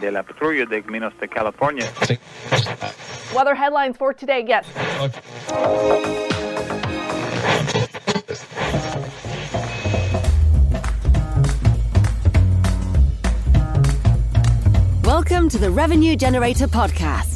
De la patrulla de Minos de California. Weather headlines for today. Yes. Welcome to the Revenue Generator Podcast,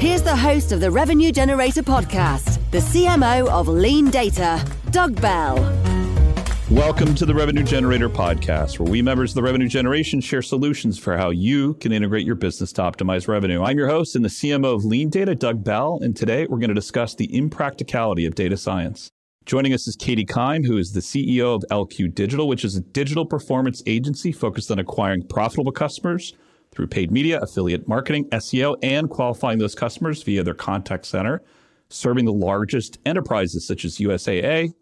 Here's the host of the Revenue Generator podcast, the CMO of LeanData, Doug Bell. Welcome to the Revenue Generator podcast, where we members of the revenue generation share solutions for how you can integrate your business to optimize revenue. I'm your host and the CMO of LeanData, Doug Bell, and today we're going to discuss the impracticality of data science. Joining us is Katy Keim, who is the CEO of LQ Digital, which is a digital performance agency focused on acquiring profitable customers through paid media, affiliate marketing, SEO, and qualifying those customers via their contact center, serving the largest enterprises such as USAA,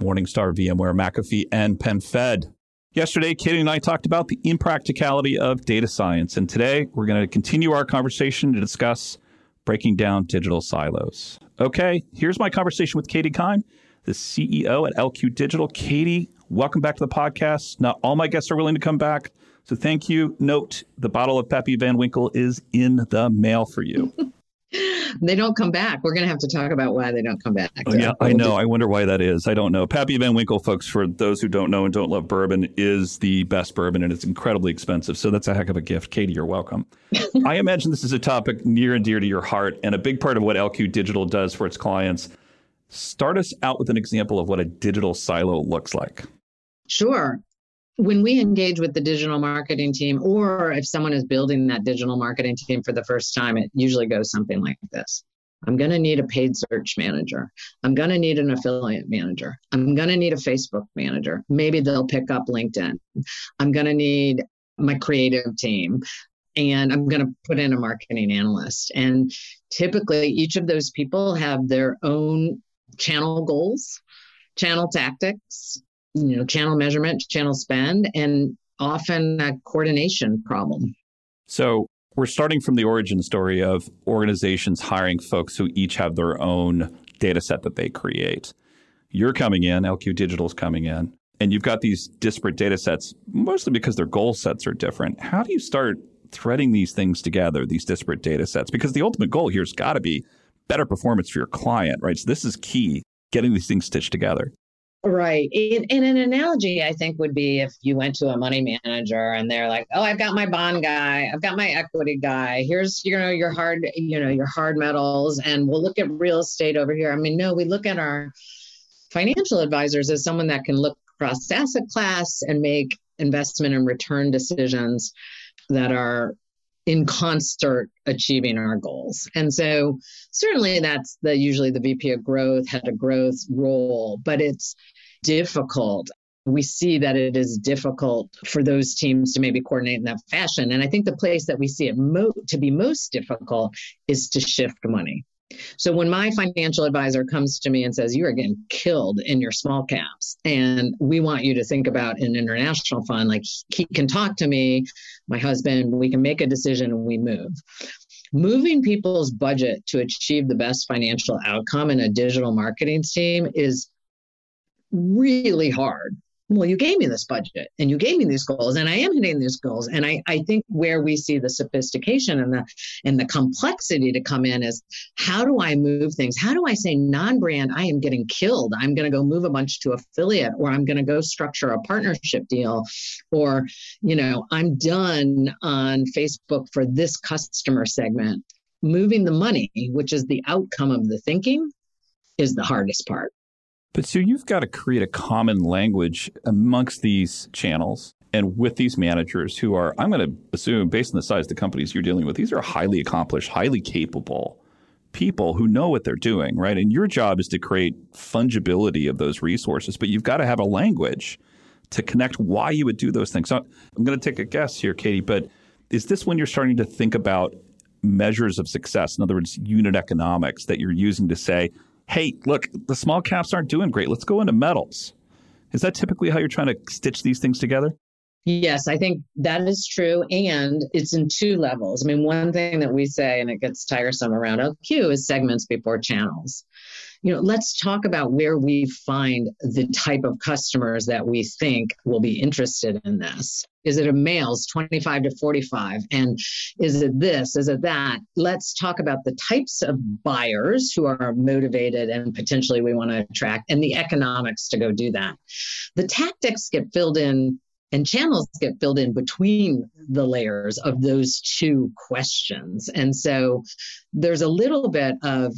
Morningstar, VMware, McAfee, and PenFed. Yesterday, Katy and I talked about the impracticality of data science, and today we're going to continue our conversation to discuss breaking down digital silos. Okay, here's my conversation with Katy Keim, the CEO at LQ Digital. Katy, welcome back to the podcast. Not all my guests are willing to come back. So thank you. Note the bottle of Pappy Van Winkle is in the mail for you. they don't come back. We're going to have to talk about why they don't come back. Oh, yeah, I know. I wonder why that is. I don't know. Pappy Van Winkle, folks, for those who don't know and don't love bourbon, is the best bourbon and it's incredibly expensive. So that's a heck of a gift. Katy, you're welcome. I imagine this is a topic near and dear to your heart and a big part of what LQ Digital does for its clients. Start us out with an example of what a digital silo looks like. Sure when we engage with the digital marketing team, or if someone is building that digital marketing team for the first time, it usually goes something like this. I'm going to need a paid search manager. I'm going to need an affiliate manager. I'm going to need a Facebook manager. Maybe they'll pick up LinkedIn. I'm going to need my creative team. And I'm going to put in a marketing analyst. And typically, each of those people have their own channel goals, channel tactics, you know channel measurement channel spend and often a coordination problem. So we're starting from the origin story of organizations hiring folks who each have their own data set that they create. You're coming in lq digital's coming in and you've got these disparate data sets mostly because their goal sets are different. How do you start threading these things together these disparate data sets? Because the ultimate goal here has got to be better performance for your client right? So this is key getting these things stitched together Right. And, and, an analogy I think would be if you went to a money manager and they're like, "Oh, I've got my bond guy, I've got my equity guy. Here's you know your hard, you know, your hard metals and we'll look at real estate over here." I mean, no, we look at our financial advisors as someone that can look across asset class and make investment and return decisions that are in concert achieving our goals. And so certainly that's the usually the VP of growth had a growth role, but it's difficult. We see that it is difficult for those teams to maybe coordinate in that fashion. And I think the place that we see it mo- to be most difficult is to shift money. So when my financial advisor comes to me and says, You are getting killed in your small caps, and we want you to think about an international fund, like he can talk to me, my husband, we can make a decision and we move. Moving people's budget to achieve the best financial outcome in a digital marketing team is really hard well, you gave me this budget and you gave me these goals and I am hitting these goals. And I, I think where we see the sophistication and the and the complexity to come in is how do I move things? How do I say non-brand, I am getting killed. I'm gonna go move a bunch to affiliate, or I'm gonna go structure a partnership deal, or you know, I'm done on Facebook for this customer segment. Moving the money, which is the outcome of the thinking, is the hardest part. But so you've got to create a common language amongst these channels and with these managers who are, I'm going to assume, based on the size of the companies you're dealing with, these are highly accomplished, highly capable people who know what they're doing, right? And your job is to create fungibility of those resources, but you've got to have a language to connect why you would do those things. So I'm going to take a guess here, Katy, but is this when you're starting to think about measures of success, in other words, unit economics that you're using to say, hey, look, the small caps aren't doing great. Let's go into metals. Is that typically how you're trying to stitch these things together? Yes, I think that is true. And it's in two levels. I mean, one thing that we say, and it gets tiresome around LQ, is segments before channels. You know, let's talk about where we find the type of customers that we think will be interested in this. Is it a males 25 to 45? And is it this? Is it that? Let's talk about the types of buyers who are motivated and potentially we want to attract and the economics to go do that. The tactics get filled in and channels get filled in between the layers of those two questions. And so there's a little bit of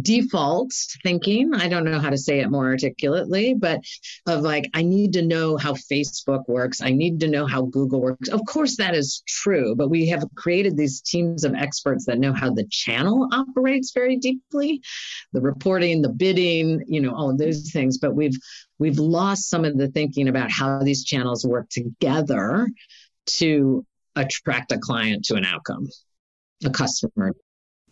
default thinking. I don't know how to say it more articulately but of like i need to know how facebook works. I need to know how google works. Of course that is true but we have created these teams of experts that know how the channel operates very deeply the reporting the bidding you know all of those things. But we've we've lost some of the thinking about how these channels work together to attract a client to an outcome a customer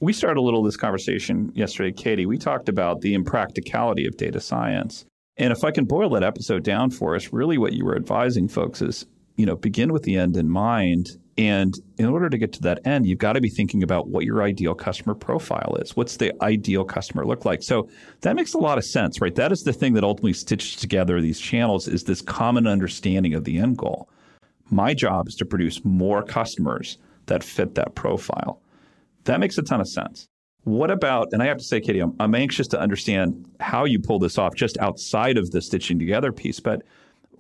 we started a little this conversation yesterday, Katy. We talked about the impracticality of data science. And if I can boil that episode down for us, really what you were advising folks is, you know, begin with the end in mind. And in order to get to that end, you've got to be thinking about what your ideal customer profile is. What's the ideal customer look like? So that makes a lot of sense, right? That is the thing that ultimately stitches together these channels is this common understanding of the end goal. My job is to produce more customers that fit that profile. That makes a ton of sense. What about, and I have to say, Katy, I'm, I'm anxious to understand how you pull this off just outside of the stitching together piece, but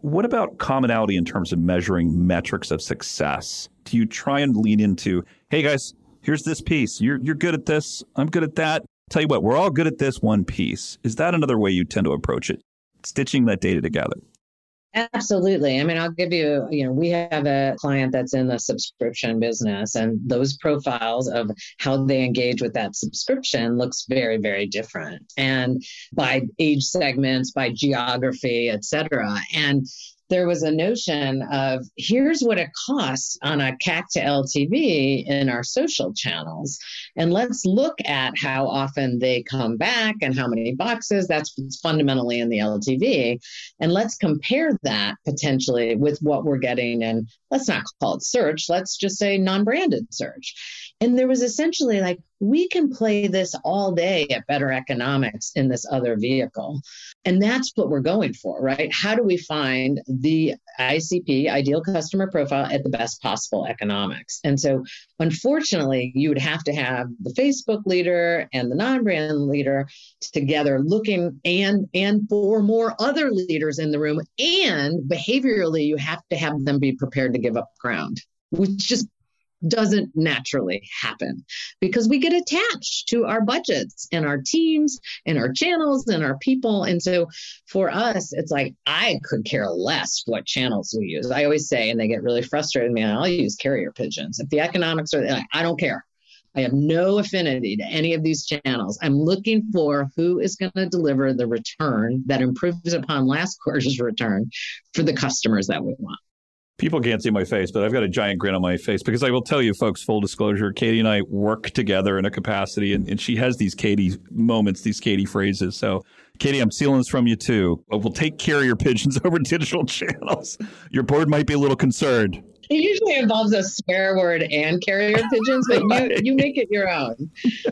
what about commonality in terms of measuring metrics of success? Do you try and lean into, hey guys, here's this piece. You're, you're good at this. I'm good at that. Tell you what, we're all good at this one piece. Is that another way you tend to approach it? Stitching that data together. Absolutely. I mean, I'll give you, you know, we have a client that's in the subscription business, and those profiles of how they engage with that subscription looks very, very different. And by age segments, by geography, et cetera. And there was a notion of here's what it costs on a CAC to LTV in our social channels. And let's look at how often they come back and how many boxes. That's fundamentally in the LTV. And let's compare that potentially with what we're getting in, let's not call it search, let's just say non branded search. And there was essentially like, we can play this all day at better economics in this other vehicle. And that's what we're going for, right? How do we find the ICP, ideal customer profile, at the best possible economics? And so, unfortunately, you would have to have the Facebook leader and the non-brand leader together looking and and for more other leaders in the room. And behaviorally, you have to have them be prepared to give up ground which just doesn't naturally happen because we get attached to our budgets and our teams and our channels and our people. And so for us, it's like, I could care less what channels we use. I always say, and they get really frustrated, man, I'll use carrier pigeons. If the economics are, I don't care. I have no affinity to any of these channels. I'm looking for who is going to deliver the return that improves upon last quarter's return for the customers that we want. People can't see my face, but I've got a giant grin on my face because I will tell you, folks, full disclosure, Katy and I work together in a capacity, and, and she has these Katy moments, these Katy phrases. So, Katy, I'm stealing this from you too. We'll take care of your pigeons over digital channels. Your board might be a little concerned. It usually involves a swear word and carrier pigeons, but right. you, you make it your own.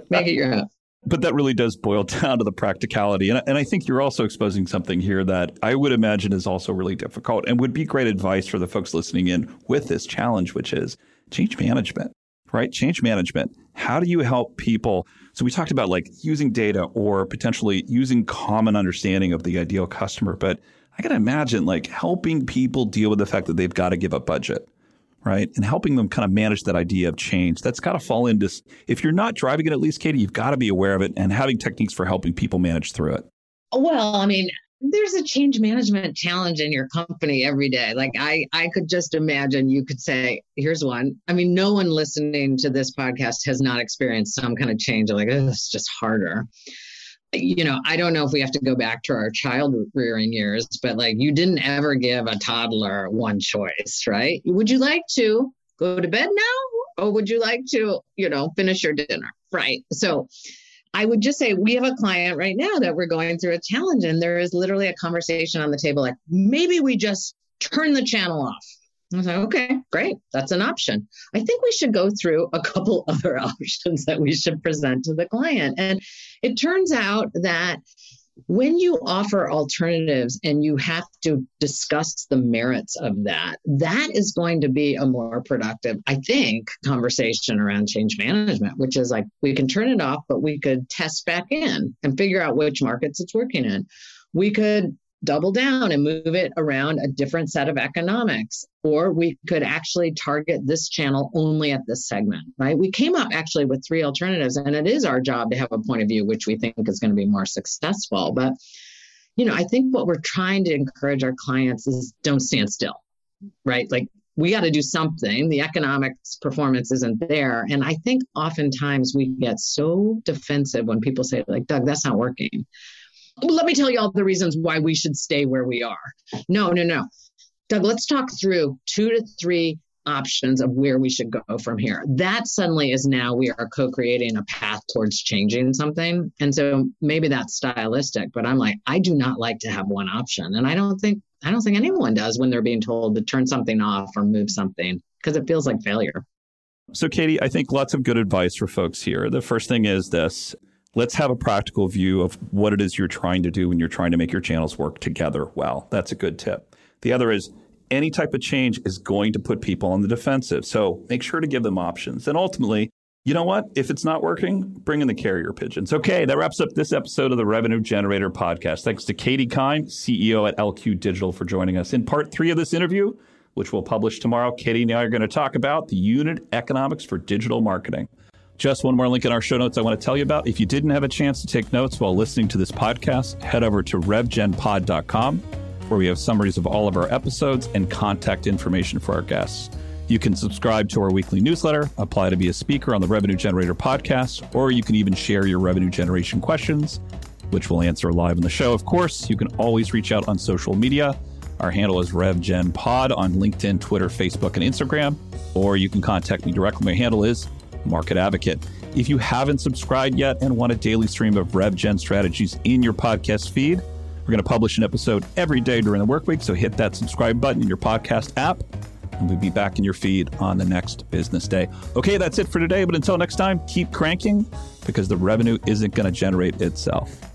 Make it your own. But that really does boil down to the practicality. And, and I think you're also exposing something here that I would imagine is also really difficult and would be great advice for the folks listening in with this challenge, which is change management, right? Change management. How do you help people? So we talked about like using data or potentially using common understanding of the ideal customer. But I can imagine like helping people deal with the fact that they've got to give up budget right? And helping them kind of manage that idea of change. That's got to fall into, if you're not driving it, at least, Katy, you've got to be aware of it and having techniques for helping people manage through it. Well, I mean, there's a change management challenge in your company every day. Like I, I could just imagine you could say, here's one. I mean, no one listening to this podcast has not experienced some kind of change. Like, it's just harder you know, I don't know if we have to go back to our child rearing years, but like you didn't ever give a toddler one choice, right? Would you like to go to bed now Or would you like to, you know, finish your dinner? Right. So I would just say we have a client right now that we're going through a challenge, and there is literally a conversation on the table like, maybe we just turn the channel off. I was like, okay, great. That's an option. I think we should go through a couple other options that we should present to the client. And it turns out that when you offer alternatives and you have to discuss the merits of that, that is going to be a more productive, I think, conversation around change management, which is like we can turn it off, but we could test back in and figure out which markets it's working in. We could double down and move it around a different set of economics. Or we could actually target this channel only at this segment, right? We came up actually with three alternatives, and it is our job to have a point of view which we think is going to be more successful. But, you know, I think what we're trying to encourage our clients is don't stand still, right? Like we got to do something. The economics performance isn't there. And I think oftentimes we get so defensive when people say, like, Doug, that's not working let me tell you all the reasons why we should stay where we are. No, no, no. Doug, let's talk through two to three options of where we should go from here. That suddenly is now we are co creating a path towards changing something. And so maybe that's stylistic, but I'm like, I do not like to have one option. And I don't think, I don't think anyone does when they're being told to turn something off or move something because it feels like failure. So, Katy, I think lots of good advice for folks here. The first thing is this let's have a practical view of what it is you're trying to do when you're trying to make your channels work together well. That's a good tip. The other is any type of change is going to put people on the defensive. So make sure to give them options. And ultimately, you know what? If it's not working, bring in the carrier pigeons. Okay, that wraps up this episode of the Revenue Generator podcast. Thanks to Katy Keim, CEO at LQ Digital, for joining us. In part three of this interview, which we'll publish tomorrow, Katy and I are going to talk about the unit economics for digital marketing. Just one more link in our show notes I want to tell you about. If you didn't have a chance to take notes while listening to this podcast, head over to revgenpod.com, where we have summaries of all of our episodes and contact information for our guests. You can subscribe to our weekly newsletter, apply to be a speaker on the Revenue Generator podcast, or you can even share your revenue generation questions, which we'll answer live in the show. Of course, you can always reach out on social media. Our handle is RevGenPod on LinkedIn, Twitter, Facebook, and Instagram, or you can contact me directly. My handle is Market Advocate. If you haven't subscribed yet and want a daily stream of RevGen strategies in your podcast feed, we're going to publish an episode every day during the work week. So hit that subscribe button in your podcast app, and we'll be back in your feed on the next business day. Okay, that's it for today. But until next time, keep cranking because the revenue isn't going to generate itself.